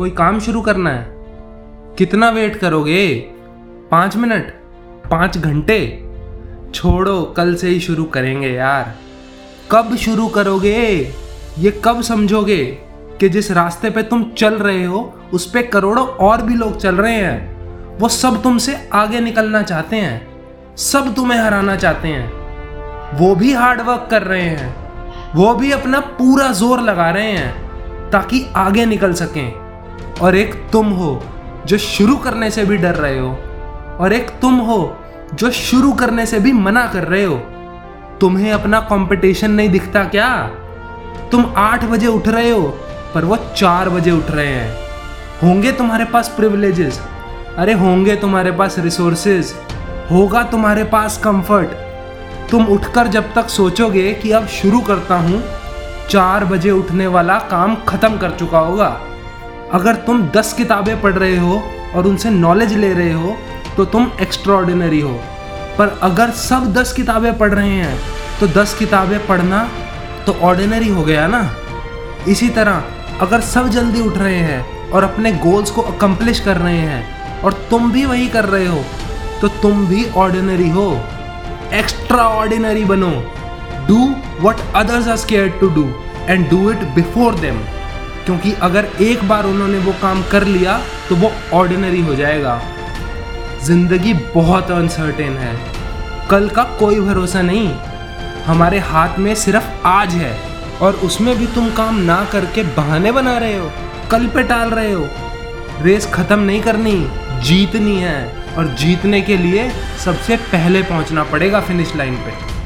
कोई काम शुरू करना है? कितना वेट करोगे? पाँच मिनट? पाँच घंटे? छोड़ो, कल से ही शुरू करेंगे यार। कब शुरू करोगे? ये कब समझोगे कि जिस रास्ते पे तुम चल रहे हो, उस पर करोड़ों और भी लोग चल रहे हैं। वो सब तुमसे आगे निकलना चाहते हैं। सब तुम्हें हराना चाहते हैं। वो भी हार्ड वर्क कर रहे हैं। वो भी अपना पूरा ज़ोर लगा रहे हैं ताकि आगे निकल सकें। और एक तुम हो जो शुरू करने से भी डर रहे हो, और एक तुम हो जो शुरू करने से भी मना कर रहे हो। तुम्हें अपना कंपटीशन नहीं दिखता क्या? तुम आठ बजे उठ रहे हो, पर वो चार बजे उठ रहे हैं। होंगे तुम्हारे पास प्रिविलेजेस अरे होंगे तुम्हारे पास रिसोर्सेज होगा तुम्हारे पास कंफर्ट तुम उठकर जब तक सोचोगे कि अब शुरू करता हूँ, चार बजे उठने वाला काम खत्म कर चुका होगा। अगर तुम दस किताबें पढ़ रहे हो और उनसे नॉलेज ले रहे हो तो तुम एक्स्ट्रॉर्डिनरी हो। पर अगर सब दस किताबें पढ़ रहे हैं तो दस किताबें पढ़ना तो ऑर्डिनरी हो गया ना? इसी तरह, अगर सब जल्दी उठ रहे हैं और अपने गोल्स को अकम्पलिश कर रहे हैं और तुम भी वही कर रहे हो तो तुम भी ऑर्डिनरी हो। एक्स्ट्रा ऑर्डिनरी बनो। Do what others are scare to do and do it before them क्योंकि अगर एक बार उन्होंने वो काम कर लिया तो वो ऑर्डिनरी हो जाएगा। ज़िंदगी बहुत अनसर्टेन है। कल का कोई भरोसा नहीं। हमारे हाथ में सिर्फ़ आज है। और उसमें भी तुम काम ना करके बहाने बना रहे हो, कल पे टाल रहे हो। रेस खत्म नहीं करनी, जीतनी है। और जीतने के लिए सबसे पहले पहुँचना पड़ेगा फिनिश लाइन पे।